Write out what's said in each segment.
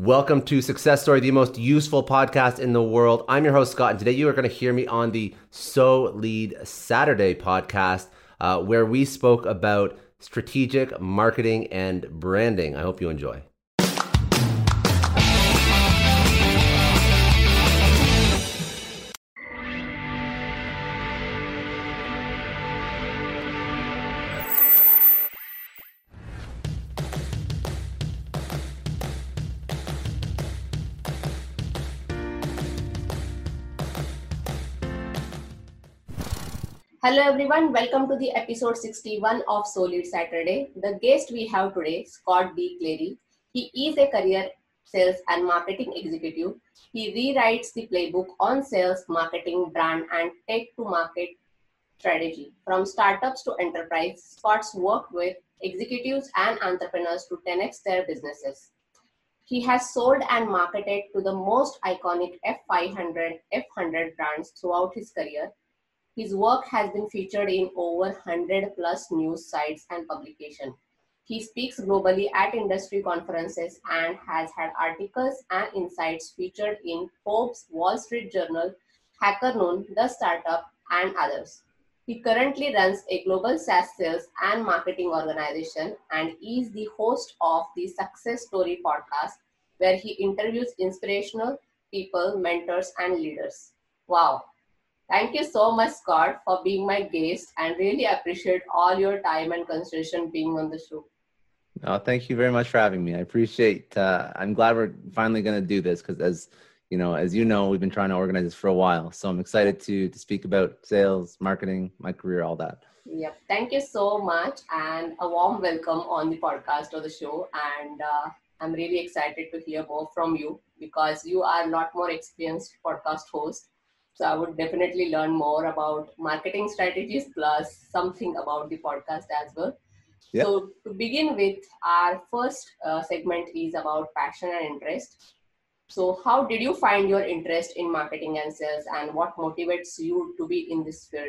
Welcome to Success Story, the most useful podcast in the world. I'm your host, Scott, and today you are going to hear me on the So Lead Saturday podcast, uh, where we spoke about strategic marketing and branding. I hope you enjoy. Hello everyone, welcome to the episode 61 of Solid Saturday. The guest we have today, Scott D. Clary. He is a career sales and marketing executive. He rewrites the playbook on sales, marketing, brand, and tech to market strategy. From startups to enterprise, Scott's worked with executives and entrepreneurs to 10x their businesses. He has sold and marketed to the most iconic F500, F100 brands throughout his career his work has been featured in over 100 plus news sites and publications. He speaks globally at industry conferences and has had articles and insights featured in Forbes, Wall Street Journal, Hacker Noon, The Startup, and others. He currently runs a global SaaS sales and marketing organization and is the host of the Success Story podcast, where he interviews inspirational people, mentors, and leaders. Wow, Thank you so much, Scott, for being my guest and really appreciate all your time and consideration being on the show. Oh, thank you very much for having me. I appreciate. Uh, I'm glad we're finally going to do this because, as you know, as you know, we've been trying to organize this for a while. So I'm excited to to speak about sales, marketing, my career, all that. Yep. Thank you so much, and a warm welcome on the podcast or the show. And uh, I'm really excited to hear more from you because you are a lot more experienced podcast host so I would definitely learn more about marketing strategies plus something about the podcast as well. Yep. So to begin with, our first uh, segment is about passion and interest. So how did you find your interest in marketing and sales and what motivates you to be in this field?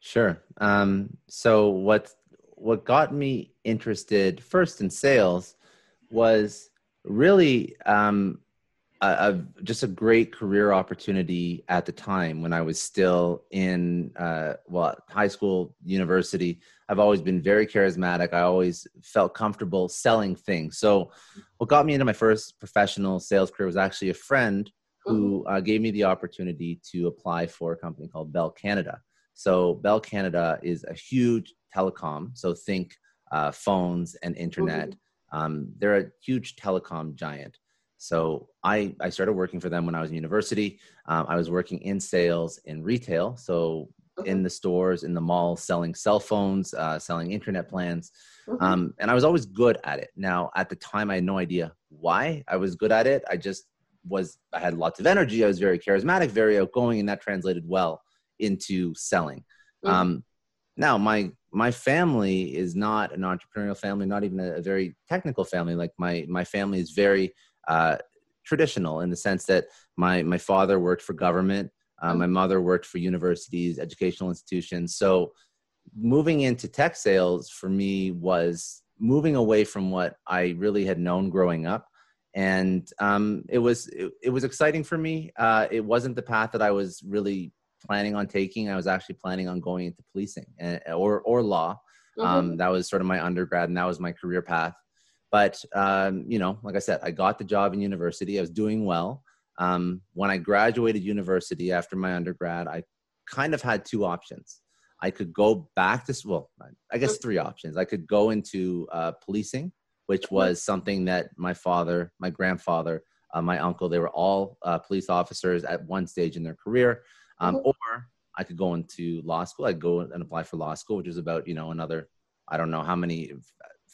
Sure. Um, so what what got me interested first in sales was really um, a, a, just a great career opportunity at the time when I was still in uh, well high school, university. I've always been very charismatic. I always felt comfortable selling things. So, what got me into my first professional sales career was actually a friend who mm-hmm. uh, gave me the opportunity to apply for a company called Bell Canada. So, Bell Canada is a huge telecom. So, think uh, phones and internet. Mm-hmm. Um, they're a huge telecom giant. So I, I started working for them when I was in university. Um, I was working in sales in retail. So in the stores, in the malls, selling cell phones, uh, selling internet plans. Mm-hmm. Um, and I was always good at it. Now, at the time, I had no idea why I was good at it. I just was, I had lots of energy. I was very charismatic, very outgoing, and that translated well into selling. Mm-hmm. Um, now, my my family is not an entrepreneurial family, not even a, a very technical family. Like my my family is very uh, traditional in the sense that my my father worked for government, uh, my mother worked for universities, educational institutions. So moving into tech sales for me was moving away from what I really had known growing up. And um, it was it, it, was exciting for me. Uh, it wasn't the path that I was really planning on taking. I was actually planning on going into policing and, eh, or or law. Mm-hmm. Um, that was sort of my undergrad, and that was my career path. But um, you know, like I said, I got the job in university. I was doing well. um, when I graduated university after my undergrad, I kind of had two options. I could go back to well, I guess three options. I could go into uh, policing, which was something that my father, my grandfather, uh, my uncle, they were all uh, police officers at one stage in their career. Um, or I could go into law school. I'd go and apply for law school, which is about you know another, I don't know how many,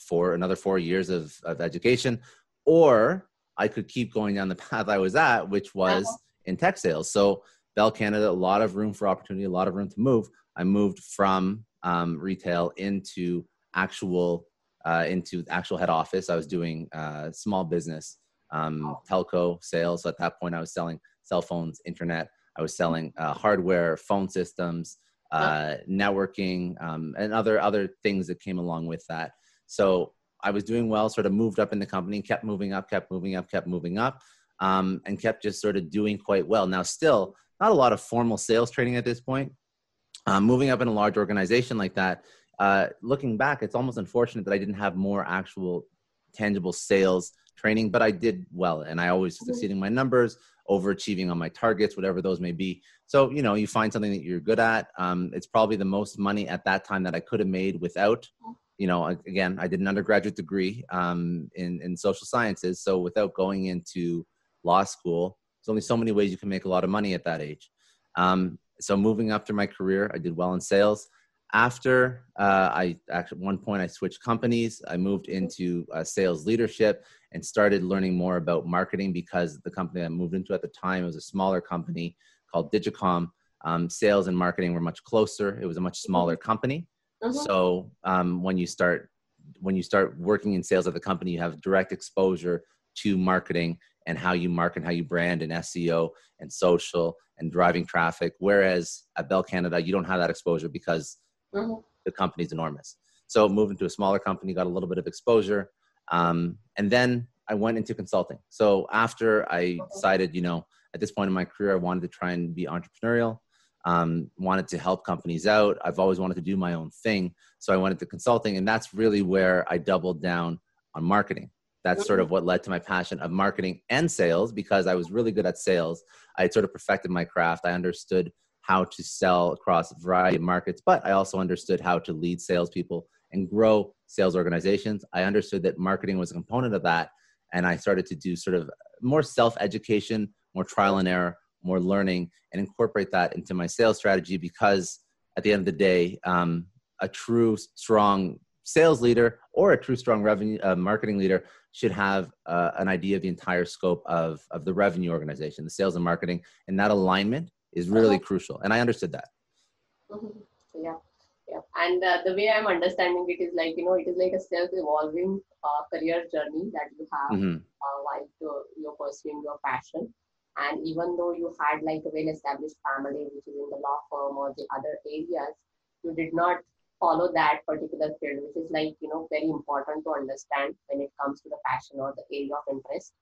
four another four years of, of education. Or I could keep going down the path I was at, which was uh-huh. in tech sales. So Bell Canada, a lot of room for opportunity, a lot of room to move. I moved from um, retail into actual uh, into actual head office. I was doing uh, small business, um, telco sales. So at that point, I was selling cell phones, internet. I was selling uh, hardware, phone systems, uh, networking, um, and other other things that came along with that. So I was doing well. Sort of moved up in the company, kept moving up, kept moving up, kept moving up, um, and kept just sort of doing quite well. Now, still not a lot of formal sales training at this point. Um, moving up in a large organization like that, uh, looking back, it's almost unfortunate that I didn't have more actual tangible sales training, but I did well, and I always mm-hmm. succeeding my numbers, overachieving on my targets, whatever those may be. So you know, you find something that you're good at. Um, it's probably the most money at that time that I could have made without. You know, again, I did an undergraduate degree um, in in social sciences, so without going into law school, there's only so many ways you can make a lot of money at that age. Um, so moving through my career, I did well in sales. After uh, I actually at one point I switched companies. I moved into uh, sales leadership and started learning more about marketing because the company I moved into at the time was a smaller company called Digicom. Um, sales and marketing were much closer. It was a much smaller company. Mm-hmm. So um, when you start when you start working in sales at the company, you have direct exposure to marketing and how you market, how you brand and SEO and social and driving traffic. Whereas at Bell Canada, you don't have that exposure because mm-hmm. the company's enormous. So moved into a smaller company, got a little bit of exposure. Um, and then I went into consulting. So after I decided, you know, at this point in my career, I wanted to try and be entrepreneurial, um, wanted to help companies out. I've always wanted to do my own thing. So I went into consulting, and that's really where I doubled down on marketing that's sort of what led to my passion of marketing and sales because I was really good at sales. I had sort of perfected my craft. I understood how to sell across a variety of markets, but I also understood how to lead salespeople and grow sales organizations. I understood that marketing was a component of that. And I started to do sort of more self education, more trial and error, more learning, and incorporate that into my sales strategy because at the end of the day, um, a true, strong sales leader or a true strong revenue uh, marketing leader should have uh, an idea of the entire scope of, of the revenue organization the sales and marketing and that alignment is really uh-huh. crucial and i understood that mm-hmm. yeah yeah and uh, the way i'm understanding it is like you know it is like a self-evolving uh, career journey that you have mm-hmm. Uh, while you're pursuing your passion and even though you had like a well-established family which is in the law firm or the other areas you did not follow that particular field, which is like, you know, very important to understand when it comes to the passion or the area of interest,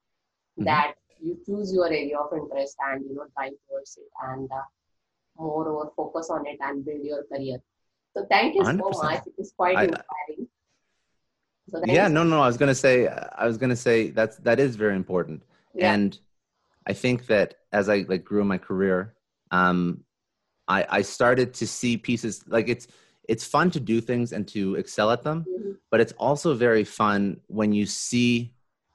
mm-hmm. that you choose your area of interest and, you know, drive towards it and uh, moreover focus on it and build your career. So thank you 100%. so much. It is quite I, inspiring. So yeah, no, no, I was going to say, I was going to say that's, that is very important. Yeah. And I think that as I like grew in my career, um, I, I started to see pieces like it's, it's fun to do things and to excel at them mm-hmm. but it's also very fun when you see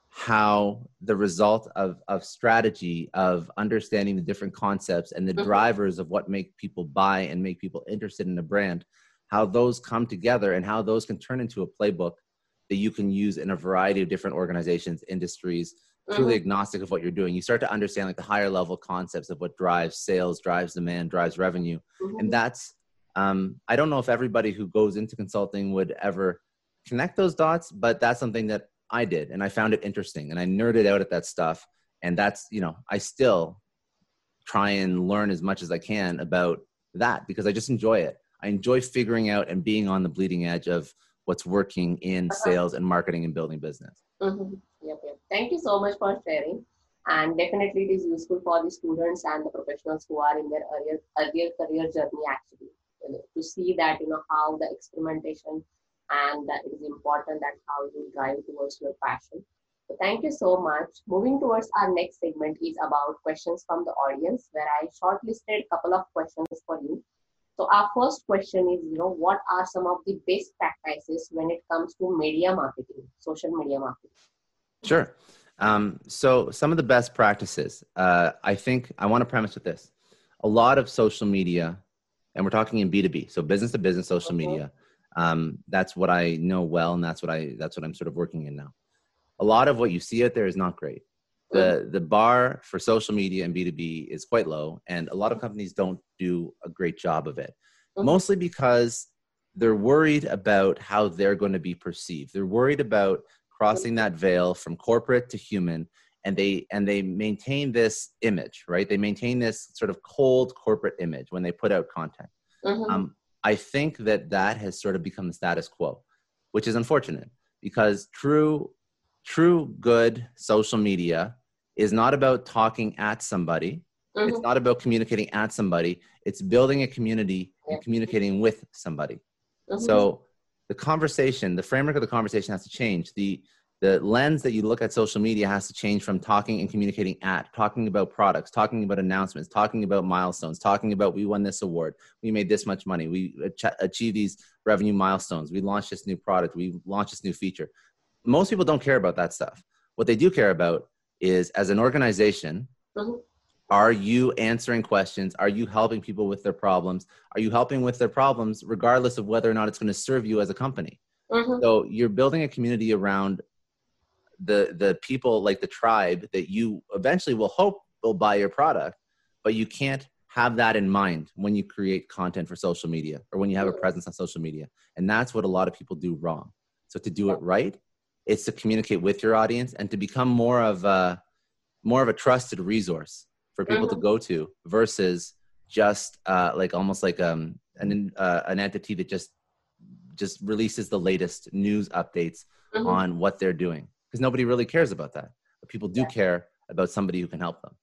how the result of, of strategy of understanding the different concepts and the mm-hmm. drivers of what make people buy and make people interested in a brand how those come together and how those can turn into a playbook that you can use in a variety of different organizations industries truly mm-hmm. agnostic of what you're doing you start to understand like the higher level concepts of what drives sales drives demand drives revenue mm-hmm. and that's um, I don't know if everybody who goes into consulting would ever connect those dots, but that's something that I did, and I found it interesting, and I nerded out at that stuff, and that's you know I still try and learn as much as I can about that because I just enjoy it. I enjoy figuring out and being on the bleeding edge of what's working in uh-huh. sales and marketing and building business. Mm-hmm. Yep, yep. Thank you so much for sharing. And definitely, it is useful for the students and the professionals who are in their earlier, earlier career journey actually to see that you know how the experimentation and that it is important that how you drive towards your passion So thank you so much. Moving towards our next segment is about questions from the audience, where I shortlisted a couple of questions for you. So our first question is, you know, what are some of the best practices when it comes to media marketing, social media marketing? Sure. Um, so some of the best practices, uh, I think I want to premise with this. A lot of social media, and we're talking in B2B, so business to business social Mhm. media. Um, that's what I know well, and that's what I that's what I'm sort of working in now. A lot of what you see out there is not great. The the bar for social media and B2B is quite low, and a lot of companies don't do a great job of it. Mhm. Mostly because they're worried about how they're going to be perceived. They're worried about crossing that veil from corporate to human and they and they maintain this image right they maintain this sort of cold corporate image when they put out content Mhm. um, i think that that has sort of become the status quo which is unfortunate because true true good social media is not about talking at somebody it's Mhm. not about communicating at somebody it's building a community and communicating with somebody Mhm. so the conversation, the framework of the conversation has to change. The the lens that you look at social media has to change from talking and communicating at talking about products, talking about announcements, talking about milestones, talking about we won this award, we made this much money, we ach- achieved these revenue milestones, we launched this new product, we launched this new feature. Most people don't care about that stuff. What they do care about is as an organization, Mhm. Are you answering questions? Are you helping people with their problems? Are you helping with their problems regardless of whether or not it's going to serve you as a company? Mhm. So you're building a community around the the people like the tribe that you eventually will hope will buy your product, but you can't have that in mind when you create content for social media or when you have a presence on social media. And that's what a lot of people do wrong. So to do it right, it's to communicate with your audience and to become more of a more of a trusted resource for people to Mhm. go to versus just uh, like almost like um, an uh, an entity that just just releases the latest news updates Mhm. on what they're doing because nobody really cares about that but people do Yeah. care about somebody who can help them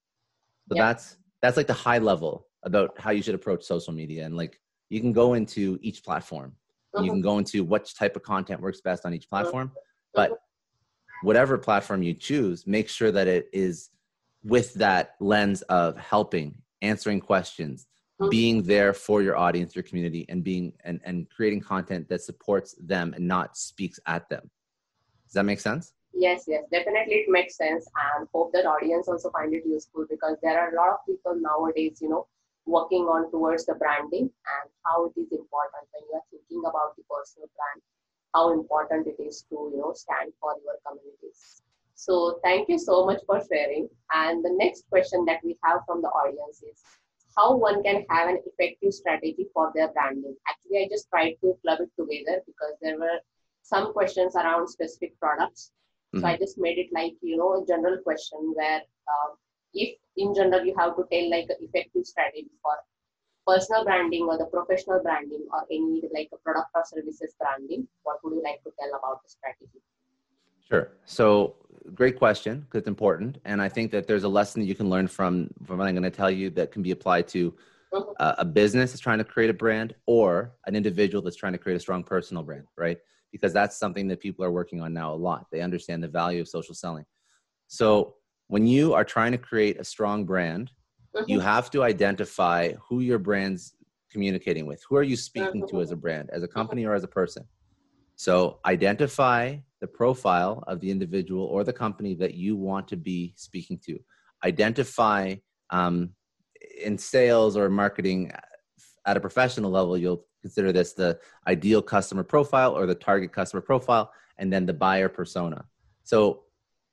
so Yeah. that's that's like the high level about how you should approach social media and like you can go into each platform and you Mhm. can go into which type of content works best on each platform but whatever platform you choose make sure that it is with that lens of helping answering questions Mhm. being there for your audience your community and being and, and creating content that supports them and not speaks at them does that make sense Yes, yes, definitely it makes sense and hope that audience also find it useful because there are a lot of people nowadays, you know, working on towards the branding and how it is important when you are thinking about the personal brand, how important it is to, you know, stand for your communities. So thank you so much for sharing. And the next question that we have from the audience is how one can have an effective strategy for their branding. Actually, I just tried to club it together because there were some questions around specific products so I just made it like you know a general question where uh, if in general you have to tell like an effective strategy for personal branding or the professional branding or any like a product or services branding, what would you like to tell about the strategy? Sure. So great question because it's important, and I think that there's a lesson that you can learn from from what I'm going to tell you that can be applied to uh, a business that's trying to create a brand or an individual that's trying to create a strong personal brand, right? Because that's something that people are working on now a lot. They understand the value of social selling. So when you are trying to create a strong brand, you Mhm. have to identify who your brand's communicating with. Who are you speaking to as a brand, as a company or as a person? So identify the profile of the individual or the company that you want to be speaking to. Identify um, in sales or marketing at a professional level, you'll consider this the ideal customer profile or the target customer profile, and then the buyer persona. So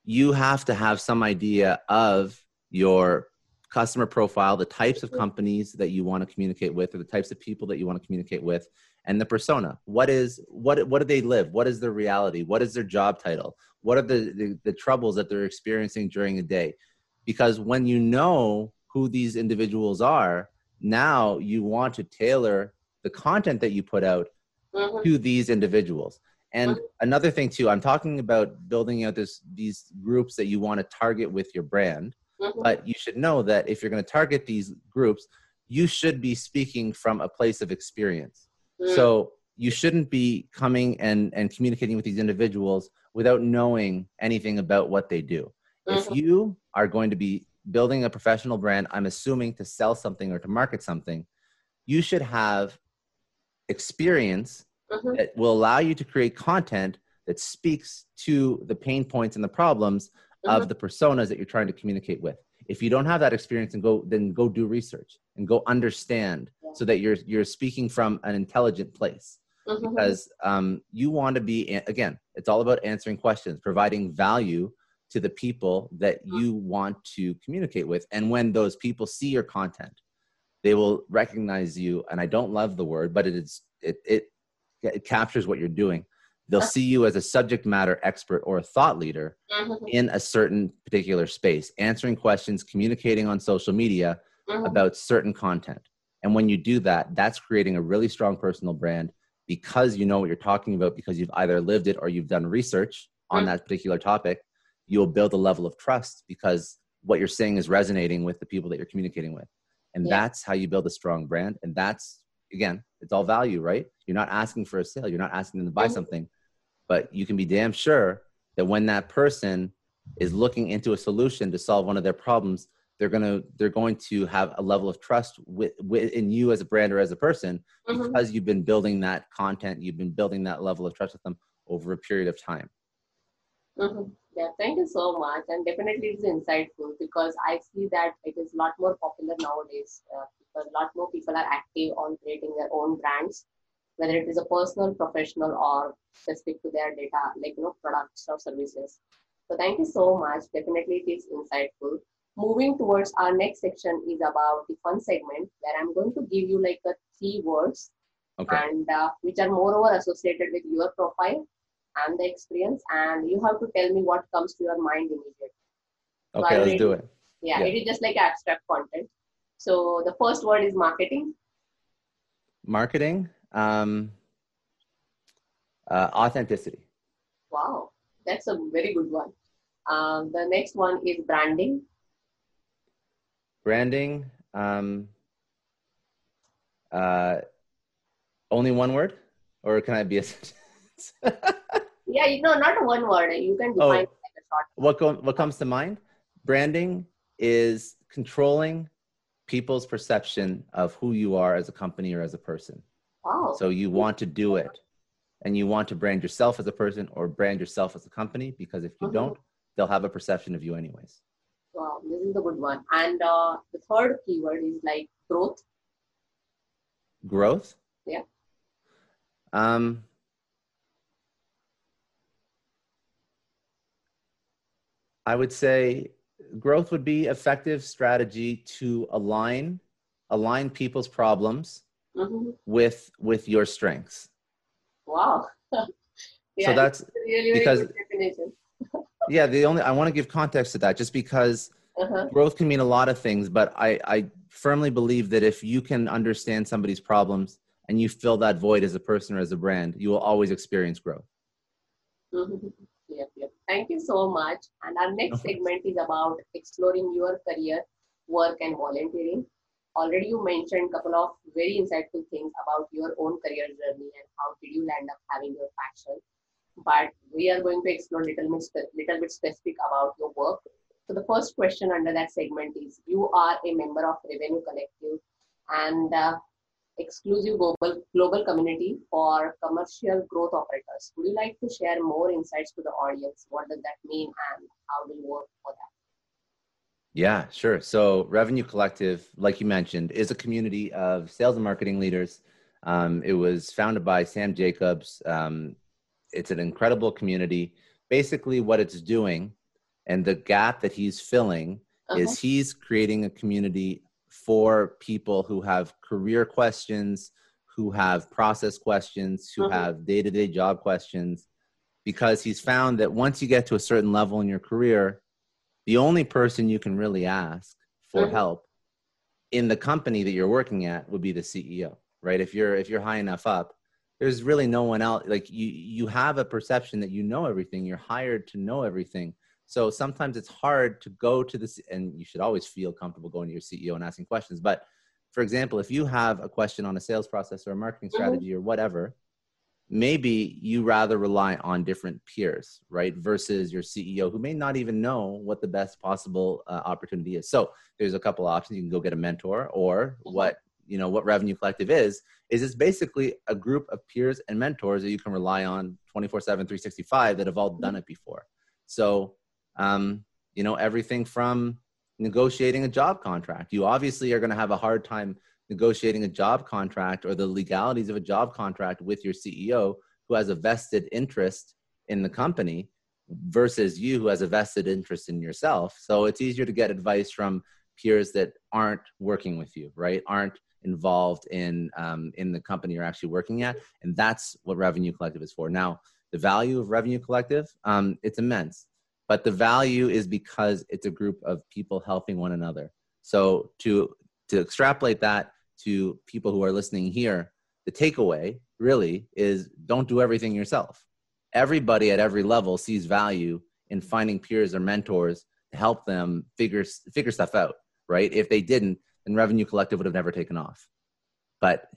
you have to have some idea of your customer profile, the types of companies that you want to communicate with, or the types of people that you want to communicate with, and the persona. What is what? What do they live? What is their reality? What is their job title? What are the the, the troubles that they're experiencing during the day? Because when you know who these individuals are, now you want to tailor the content that you put out Mhm. to these individuals. And Mhm. another thing too, I'm talking about building out this these groups that you want to target with your brand. Mhm. But you should know that if you're going to target these groups, you should be speaking from a place of experience. Mm. So you shouldn't be coming and and communicating with these individuals without knowing anything about what they do mm-hmm. if you are going to be building a professional brand i'm assuming to sell something or to market something you should have experience mm-hmm. that will allow you to create content that speaks to the pain points and the problems mm-hmm. of the personas that you're trying to communicate with if you don't have that experience and go then go do research and go understand so that you're you're speaking from an intelligent place. Mm-hmm. because um, you want to be again it's all about answering questions providing value to the people that you want to communicate with. And when those people see your content they will recognize you. And i don't love the word but it is it it, it captures what you're doing. They'll see you as a subject matter expert or a thought leader mm-hmm. in a certain particular space. Answering questions communicating on social media mm-hmm. about certain content and when you do that that's creating a really strong personal brand because you know what you're talking about because you've either lived it or you've done research on mm-hmm. that particular topic you'll build a level of trust because what you're saying is resonating with the people that you're communicating with and yeah. that's how you build a strong brand and that's again it's all value right you're not asking for a sale you're not asking them to buy mm-hmm. something but you can be damn sure that when that person is looking into a solution to solve one of their problems they're going to they're going to have a level of trust with, with in you as a brand or as a person mm-hmm. because you've been building that content you've been building that level of trust with them over a period of time mm-hmm. yeah thank you so much and definitely it's insightful because i see that it is a lot more popular nowadays uh, because a lot more people are active on creating their own brands whether it is a personal professional or specific to their data like you know products or services so thank you so much definitely it is insightful moving towards our next section is about the fun segment where I'm going to give you like a three words okay. and uh, which are moreover associated with your profile and the experience and you have to tell me what comes to your mind immediately. Okay, so let's do it. Yeah, yeah, it is just like abstract content. So the first word is marketing. Marketing, um, uh, authenticity. Wow, that's a very good one. Um, the next one is branding branding um, uh, only one word? Or can i be a sentence? Yeah you know not one word. You can define oh, like a short what, go, what comes to mind? Branding is controlling people's perception of who you are as a company or as a person. Wow. so you want to do it. And you want to brand yourself as a person or brand yourself as a company because if you mm-hmm. don't they'll have a perception of you anyways Wow, this is the good one. And uh, the third keyword is like growth. Growth? Yeah. Um, I would say growth would be effective strategy to align align people's problems mm-hmm. with with your strengths. Wow. yeah, so that's really, really because yeah, the only I want to give context to that just because uh-huh. growth can mean a lot of things, but I, I firmly believe that if you can understand somebody's problems and you fill that void as a person or as a brand, you will always experience growth. Mm-hmm. Yep, yep. Thank you so much. And our next segment is about exploring your career, work, and volunteering. Already you mentioned a couple of very insightful things about your own career journey and how did you land up having your passion but we are going to explore little bit, little bit specific about your work. So the first question under that segment is, you are a member of Revenue Collective and uh, exclusive global, global community for commercial growth operators. Would you like to share more insights to the audience? What does that mean and how will you work for that? Yeah, sure. So Revenue Collective, like you mentioned, is a community of sales and marketing leaders. Um, it was founded by Sam Jacobs. Um, it's an incredible community. Basically, what it's doing and the gap that he's filling uh-huh. is he's creating a community for people who have career questions, who have process questions, who uh-huh. have day to day job questions, because he's found that once you get to a certain level in your career, the only person you can really ask for uh-huh. help in the company that you're working at would be the CEO, right? If you're if you're high enough up, there's really no one else like you you have a perception that you know everything you're hired to know everything so sometimes it's hard to go to this and you should always feel comfortable going to your ceo and asking questions but for example if you have a question on a sales process or a marketing mm-hmm. strategy mm-hmm. or whatever maybe you rather rely on different peers, right? Versus your CEO who may not even know what the best possible uh, opportunity is. So there's a couple options. You can go get a mentor or mm-hmm. what, you know, what Revenue Collective is, is it's basically a group of peers and mentors that you can rely on 24 seven, 365 that have all done it before. So, um, you know, everything from negotiating a job contract. You obviously are going to have a hard time negotiating a job contract or the legalities of a job contract with your CEO who has a vested interest in the company versus you who has a vested interest in yourself. So it's easier to get advice from peers that aren't working with you, right? Aren't involved in um, in the company you're actually working at, and that's what Revenue Collective is for. Now, the value of Revenue Collective, um, it's immense, but the value is because it's a group of people helping one another. So to to extrapolate that to people who are listening here, the takeaway really is don't do everything yourself. Everybody at every level sees value in finding peers or mentors to help them figure figure stuff out, right? If they didn't, then Revenue Collective would have never taken off. But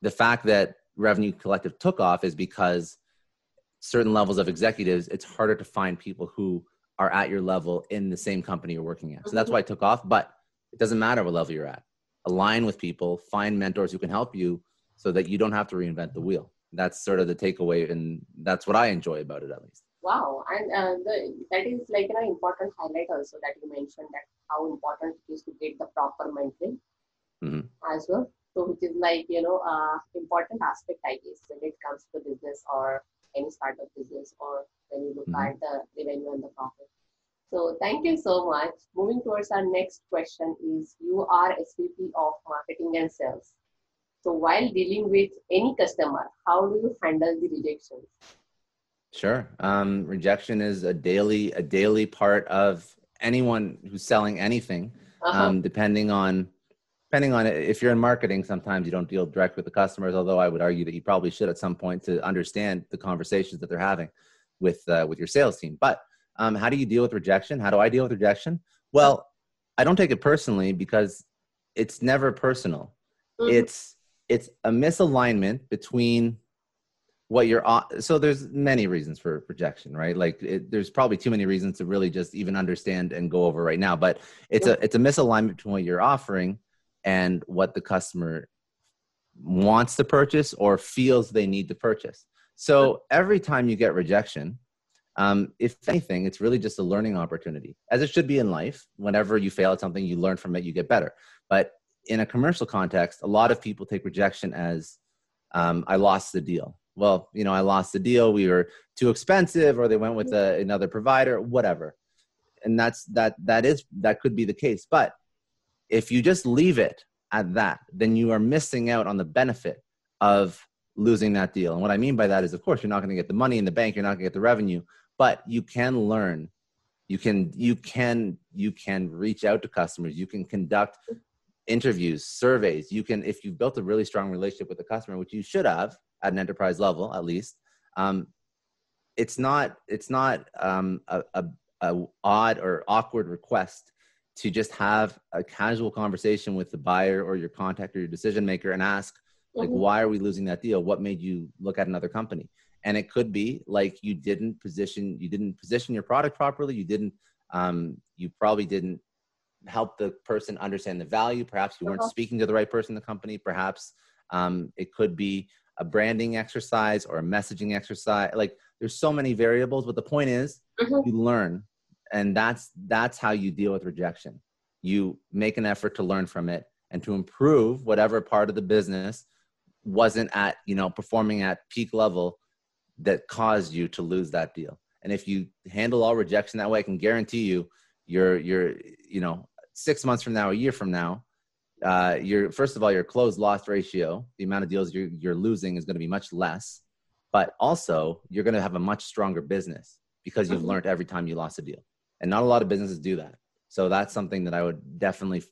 the fact that Revenue Collective took off is because certain levels of executives, it's harder to find people who are at your level in the same company you're working at. So that's mm-hmm. why it took off. But it doesn't matter what level you're at align with people, find mentors who can help you so that you don't have to reinvent the wheel. That's sort of the takeaway, and that's what I enjoy about it at least. Wow, and uh, the, that is like an important highlight also that you mentioned that how important it is to get the proper mentoring mm-hmm. as well. So, which is like you know, uh, important aspect I guess when it comes to business or any startup business or when you look mm-hmm. at the revenue and the profit. So thank you so much. Moving towards our next question is you are SVP of marketing and sales. So while dealing with any customer, how do you handle the rejections? Sure. Um, rejection is a daily a daily part of anyone who's selling anything. Uh-huh. Um, depending on depending on if you're in marketing, sometimes you don't deal direct with the customers. Although I would argue that you probably should at some point to understand the conversations that they're having with uh, with your sales team. But um, how do you deal with rejection? How do I deal with rejection? Well, I don't take it personally because it's never personal. Mm-hmm. It's it's a misalignment between what you're so there's many reasons for rejection right like it, there's probably too many reasons to really just even understand and go over right now but it's a it's a misalignment between what you're offering and what the customer wants to purchase or feels they need to purchase so every time you get rejection um, if anything, it's really just a learning opportunity, as it should be in life. Whenever you fail at something, you learn from it, you get better. But in a commercial context, a lot of people take rejection as um, I lost the deal. Well, you know, I lost the deal. We were too expensive, or they went with a, another provider, whatever. And that's that. That is that could be the case. But if you just leave it at that, then you are missing out on the benefit of losing that deal. And what I mean by that is, of course, you're not going to get the money in the bank, you're not going to get the revenue, but you can learn you can you can you can reach out to customers you can conduct interviews surveys you can if you've built a really strong relationship with the customer which you should have at an enterprise level at least. Um, it's not it's not um, a, a, a odd or awkward request to just have a casual conversation with the buyer or your contact or your decision maker and ask like mm-hmm. why are we losing that deal? What made you look at another company? And it could be like you didn't position you didn't position your product properly. You didn't um, you probably didn't help the person understand the value. Perhaps you weren't uh-huh. speaking to the right person in the company. Perhaps um, it could be a branding exercise or a messaging exercise like there's so many variables but the point is mm-hmm. you learn and that's that's how you deal with rejection you make an effort to learn from it and to improve whatever part of the business wasn't at you know performing at peak level that caused you to lose that deal. And if you handle all rejection that way, I can guarantee you, you're, you're, you know, six months from now, a year from now, uh, your first of all, your closed loss ratio, the amount of deals you're, you're losing is going to be much less, but also you're going to have a much stronger business because you've mm-hmm. learned every time you lost a deal. And not a lot of businesses do that. So that's something that I would definitely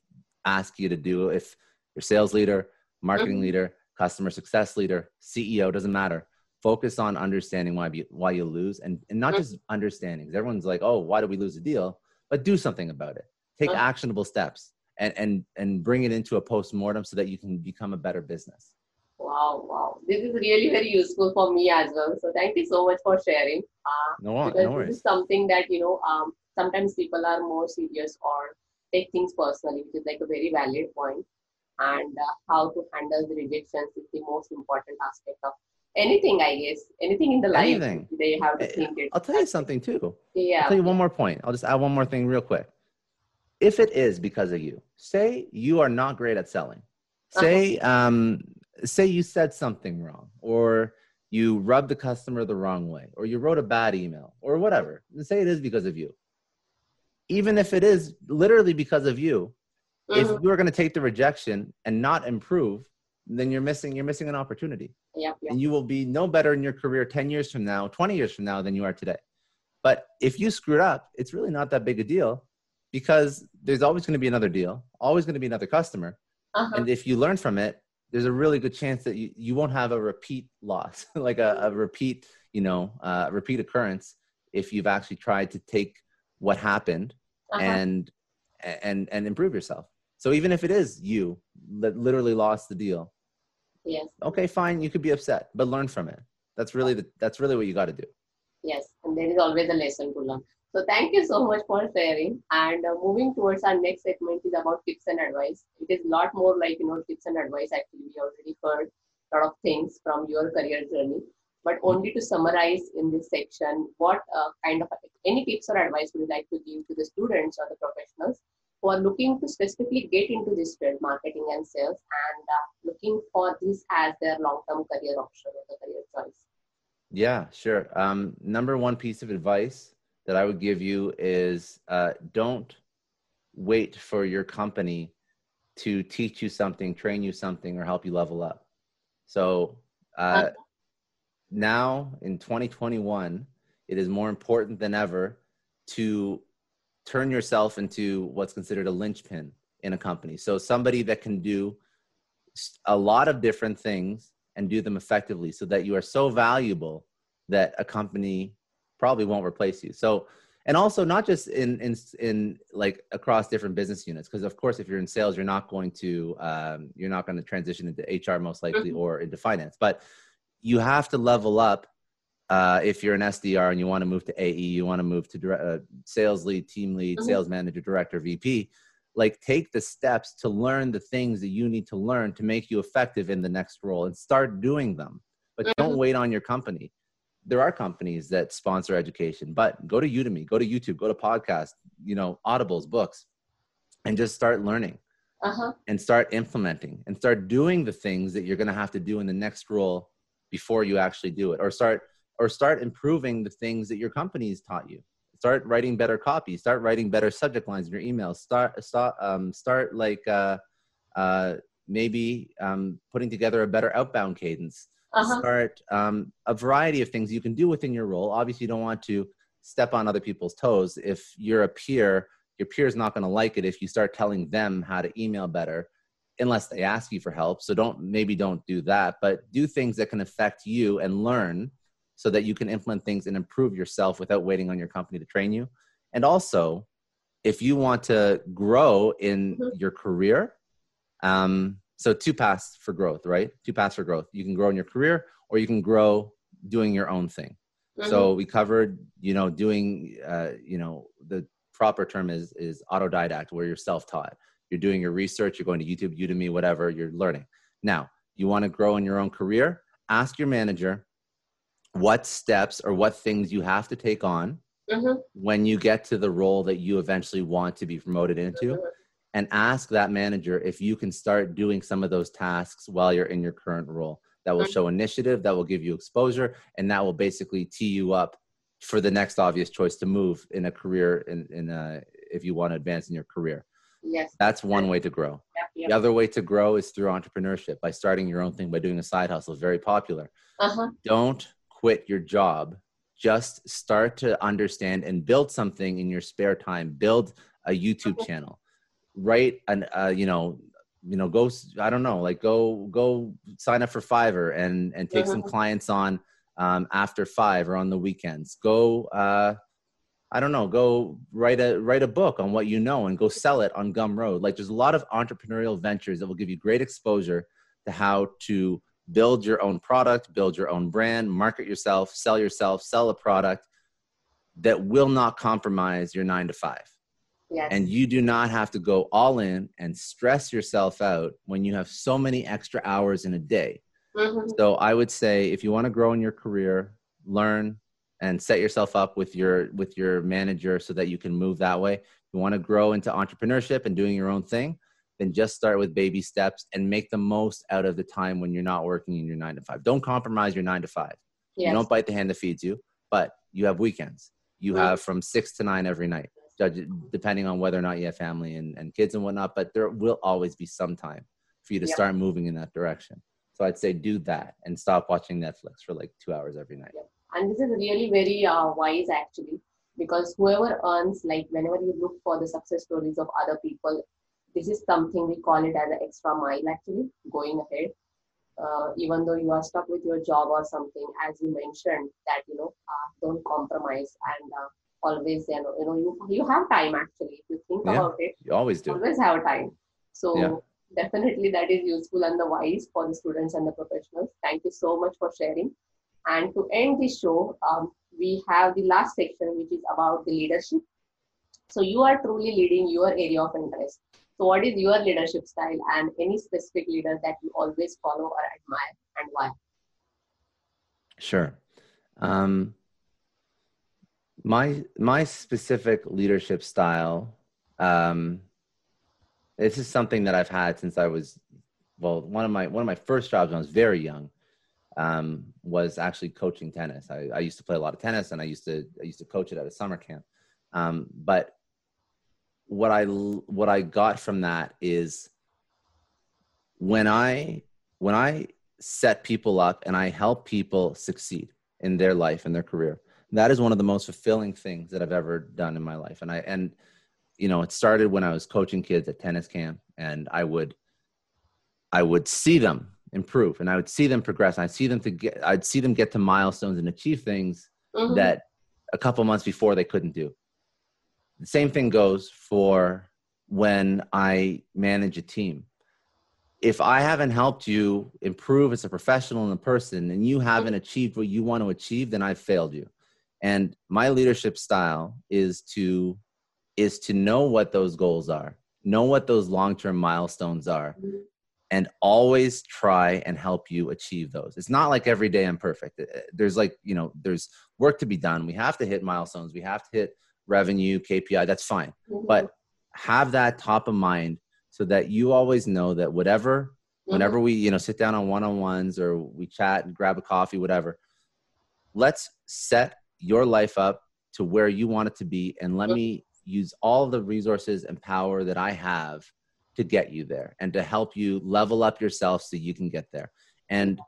ask you to do if your sales leader, marketing mm-hmm. leader, customer success leader, CEO, doesn't matter focus on understanding why you, why you lose and, and not mm. just understanding because everyone's like oh why did we lose a deal but do something about it take mm-hmm. actionable steps and and and bring it into a post-mortem so that you can become a better business Wow, wow. This is really very useful for me as well. So thank you so much for sharing. Uh, no, because no worries. This is something that, you know, um, sometimes people are more serious or take things personally, which is like a very valid point. And uh, how to handle the rejections is the most important aspect of anything, I guess. Anything in the life, anything. they have to eh, think it. I'll tell you something too. Yeah. I'll tell you one more point. I'll just add one more thing real quick. If it is because of you, say you are not great at selling. Say, uh-huh. um, say you said something wrong, or you rubbed the customer the wrong way, or you wrote a bad email, or whatever. Say it is because of you. Even if it is literally because of you, if mm-hmm. you are going to take the rejection and not improve, then you're missing you're missing an opportunity. Yep, yep. And you will be no better in your career 10 years from now, 20 years from now than you are today. But if you screwed up, it's really not that big a deal because there's always going to be another deal, always going to be another customer. Uh-huh. And if you learn from it, there's a really good chance that you, you won't have a repeat loss, like a, a repeat, you know, uh, repeat occurrence if you've actually tried to take what happened uh-huh. and and and improve yourself. So even if it is you that literally lost the deal, yes, okay, fine, you could be upset, but learn from it. That's really the, that's really what you got to do. Yes, and there is always a lesson to learn. So thank you so much for sharing. And uh, moving towards our next segment is about tips and advice. It is a lot more like you know tips and advice. Actually, we already heard a lot of things from your career journey. But only to summarize in this section, what uh, kind of any tips or advice would you like to give to the students or the professionals who are looking to specifically get into this field, marketing and sales, and uh, looking for this as their long-term career option or the career choice? Yeah, sure. Um, number one piece of advice that I would give you is uh, don't wait for your company to teach you something, train you something, or help you level up. So uh, now in 2021, it is more important than ever to turn yourself into what's considered a linchpin in a company. So somebody that can do a lot of different things and do them effectively so that you are so valuable that a company probably won't replace you. So, and also not just in in in like across different business units, because of course, if you're in sales, you're not going to um, you're not going to transition into HR most likely mm-hmm. or into finance, but you have to level up. Uh, if you're an SDR and you want to move to AE, you want to move to uh, sales lead, team lead, mm-hmm. sales manager, director, VP. Like, take the steps to learn the things that you need to learn to make you effective in the next role and start doing them. But mm-hmm. don't wait on your company there are companies that sponsor education, but go to Udemy, go to YouTube, go to podcast, you know, audibles, books, and just start learning uh-huh. and start implementing and start doing the things that you're going to have to do in the next role before you actually do it or start or start improving the things that your company's taught you start writing better copy start writing better subject lines in your emails start start um, start like uh, uh, maybe um, putting together a better outbound cadence uh-huh. start um, a variety of things you can do within your role. Obviously, you don't want to step on other people's toes. If you're a peer, your peer is not going to like it if you start telling them how to email better unless they ask you for help. So don't maybe don't do that, but do things that can affect you and learn so that you can implement things and improve yourself without waiting on your company to train you. And also, if you want to grow in mm-hmm. your career, um, so two paths for growth right? Two paths for growth. You can grow in your career or you can grow doing your own thing. Mm-hmm. so we covered you know doing uh, you know the proper term is is autodidact where you're self-taught. You're doing your research you're going to youtube udemy whatever you're learning. Now you want to grow in your own career? Ask your manager what steps or what things you have to take on mm-hmm. when you get to the role that you eventually want to be promoted into. Mm-hmm and ask that manager if you can start doing some of those tasks while you're in your current role. That will show initiative, that will give you exposure, and that will basically tee you up for the next obvious choice to move in a career in, in a, if you want to advance in your career. Yes. That's one way to grow. Yep, yep. The other way to grow is through entrepreneurship by starting your own thing by doing a side hustle. Very popular. Uh-huh. Don't quit your job. Just start to understand and build something in your spare time. Build a YouTube channel write an uh, you know you know go i don't know like go go sign up for fiverr and and take some mm-hmm. clients on um, after five or on the weekends go uh i don't know go write a write a book on what you know and go sell it on gumroad like there's a lot of entrepreneurial ventures that will give you great exposure to how to build your own product, build your own brand, market yourself, sell yourself, sell a product that will not compromise your nine to five. Yes. And you do not have to go all in and stress yourself out when you have so many extra hours in a day. Mhm. So I would say if you want to grow in your career, learn and set yourself up with your with your manager so that you can move that way. If you want to grow into entrepreneurship and doing your own thing, then just start with baby steps and make the most out of the time when you're not working in your 9 to 5. Don't compromise your 9 to 5. Yes. You don't bite the hand that feeds you, but you have weekends. You Mhm. have from 6 to 9 every night, depending on whether or not you have family and, and kids and whatnot, but there will always be some time for you to Yep. start moving in that direction. So I'd say do that and stop watching Netflix for like two hours every night. and this is really very uh, wise actually because whoever earns like whenever you look for the success stories of other people this is something we call it as an extra mile actually going ahead uh, even though you are stuck with your job or something as you mentioned that you know uh, don't compromise and uh, always you know, you know you, you have time actually if you think Yeah. about it You always do. always have time. So Yeah. definitely that is useful and the wise for the students and the professionals. Thank you so much for sharing. And to end this show, um, we have the last section which is about the leadership. So you are truly leading your area of interest. So what is your leadership style and any specific leader that you always follow or admire and why? Sure. Um, my my specific leadership style. Um, this is something that I've had since I was well. One of my one of my first jobs when I was very young um, was actually coaching tennis. I, I used to play a lot of tennis, and I used to I used to coach it at a summer camp. Um, but what I what I got from that is when I when I set people up and I help people succeed in their life and their career. That is one of the most fulfilling things that I've ever done in my life. And I and you know, it started when I was coaching kids at tennis camp and I would I would see them improve and I would see them progress. I'd see them to get I'd see them get to milestones and achieve things Mhm. that a couple months before they couldn't do. The same thing goes for when I manage a team. If I haven't helped you improve as a professional and a person and you haven't achieved what you want to achieve, then I've failed you. And my leadership style is to is to know what those goals are, know what those long-term milestones are, and always try and help you achieve those. It's not like every day I'm perfect. Uh, There's like, you know, there's work to be done. We have to hit milestones. We have to hit revenue, KPI. That's fine. But have that top of mind so that you always know that whatever, Mhm. whenever we, you know, sit down on one-on-ones or we chat and grab a coffee, whatever, let's set your life up to where you want it to be and let me use all the resources and power that I have to get you there and to help you level up yourself so you can get there. And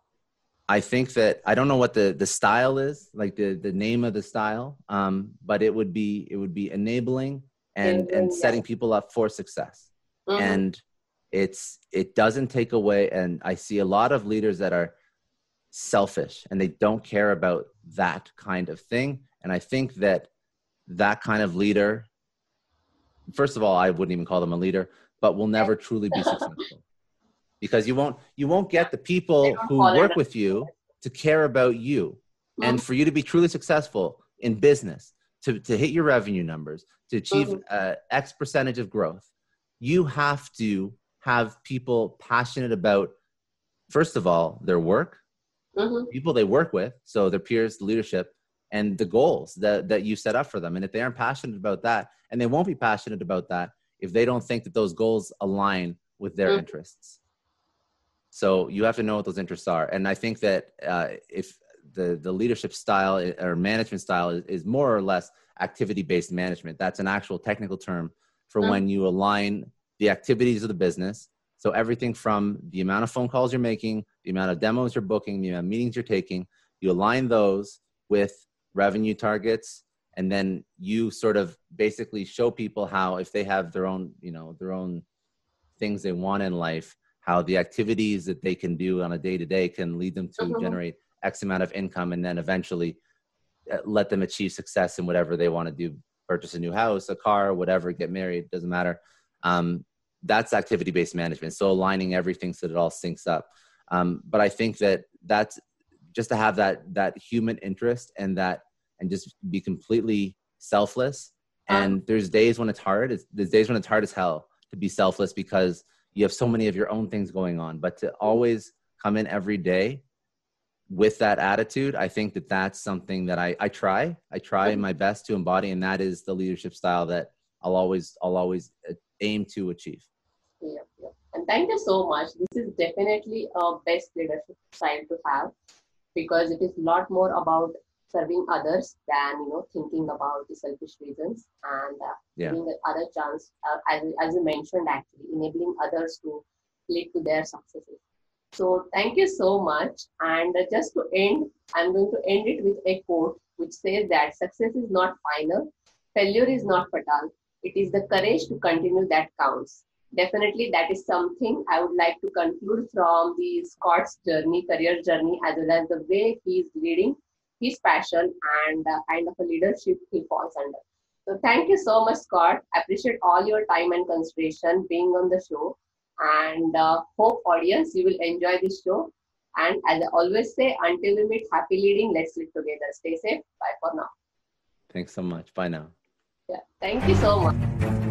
I think that I don't know what the the style is, like the the name of the style, um, but it would be it would be enabling and and setting people up for success. Mhm. And it's it doesn't take away. And I see a lot of leaders that are selfish and they don't care about that kind of thing. And I think that that kind of leader, first of all, I wouldn't even call them a leader, but will never truly be successful because you won't you won't get the people who work with you to care about you Mhm. and for you to be truly successful in business to, to hit your revenue numbers to achieve Mhm. uh, x percentage of growth you have to have people passionate about first of all their work Mhm. people they work with so their peers leadership and the goals that, that you set up for them and if they aren't passionate about that and they won't be passionate about that if they don't think that those goals align with their Mhm. interests so you have to know what those interests are and i think that uh, if the, the leadership style or management style is, is more or less activity based management that's an actual technical term for Mhm. when you align the activities of the business so everything from the amount of phone calls you're making the amount of demos you're booking the amount of meetings you're taking you align those with revenue targets. And then you sort of basically show people how if they have their own you know their own things they want in life how the activities that they can do on a day to day can lead them to Mhm. generate x amount of income and then eventually uh, let them achieve success in whatever they want to do. Purchase a new house a car whatever get married doesn't matter. Um, that's activity based management so aligning everything so that it all syncs up Um, but I think that that's just to have that that human interest and that and just be completely selfless. And there's days when it's hard. It's, there's days when it's hard as hell to be selfless because you have so many of your own things going on. But to always come in every day with that attitude, I think that that's something that I, I try. I try my best to embody, and that is the leadership style that I'll always I'll always uh, aim to achieve. And thank you so much. This is definitely a best leadership style to have because it is a lot more about serving others than you know thinking about the selfish reasons and uh, yeah. giving the other chance uh, as, as you mentioned actually enabling others to lead to their successes so thank you so much and uh, just to end i'm going to end it with a quote which says that success is not final failure is not fatal it is the courage to continue that counts definitely that is something I would like to conclude from the Scott's journey, career journey, as well as the way he is leading his passion and uh, kind of a leadership he falls under. So thank you so much, Scott. I appreciate all your time and consideration being on the show. And uh, hope audience you will enjoy this show. And as I always say, until we meet, happy leading. Let's live together. Stay safe. Bye for now. Thanks so much. Bye now. Yeah. Thank you so much.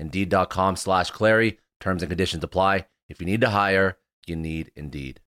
Indeed.com slash Clary. Terms and conditions apply. If you need to hire, you need Indeed.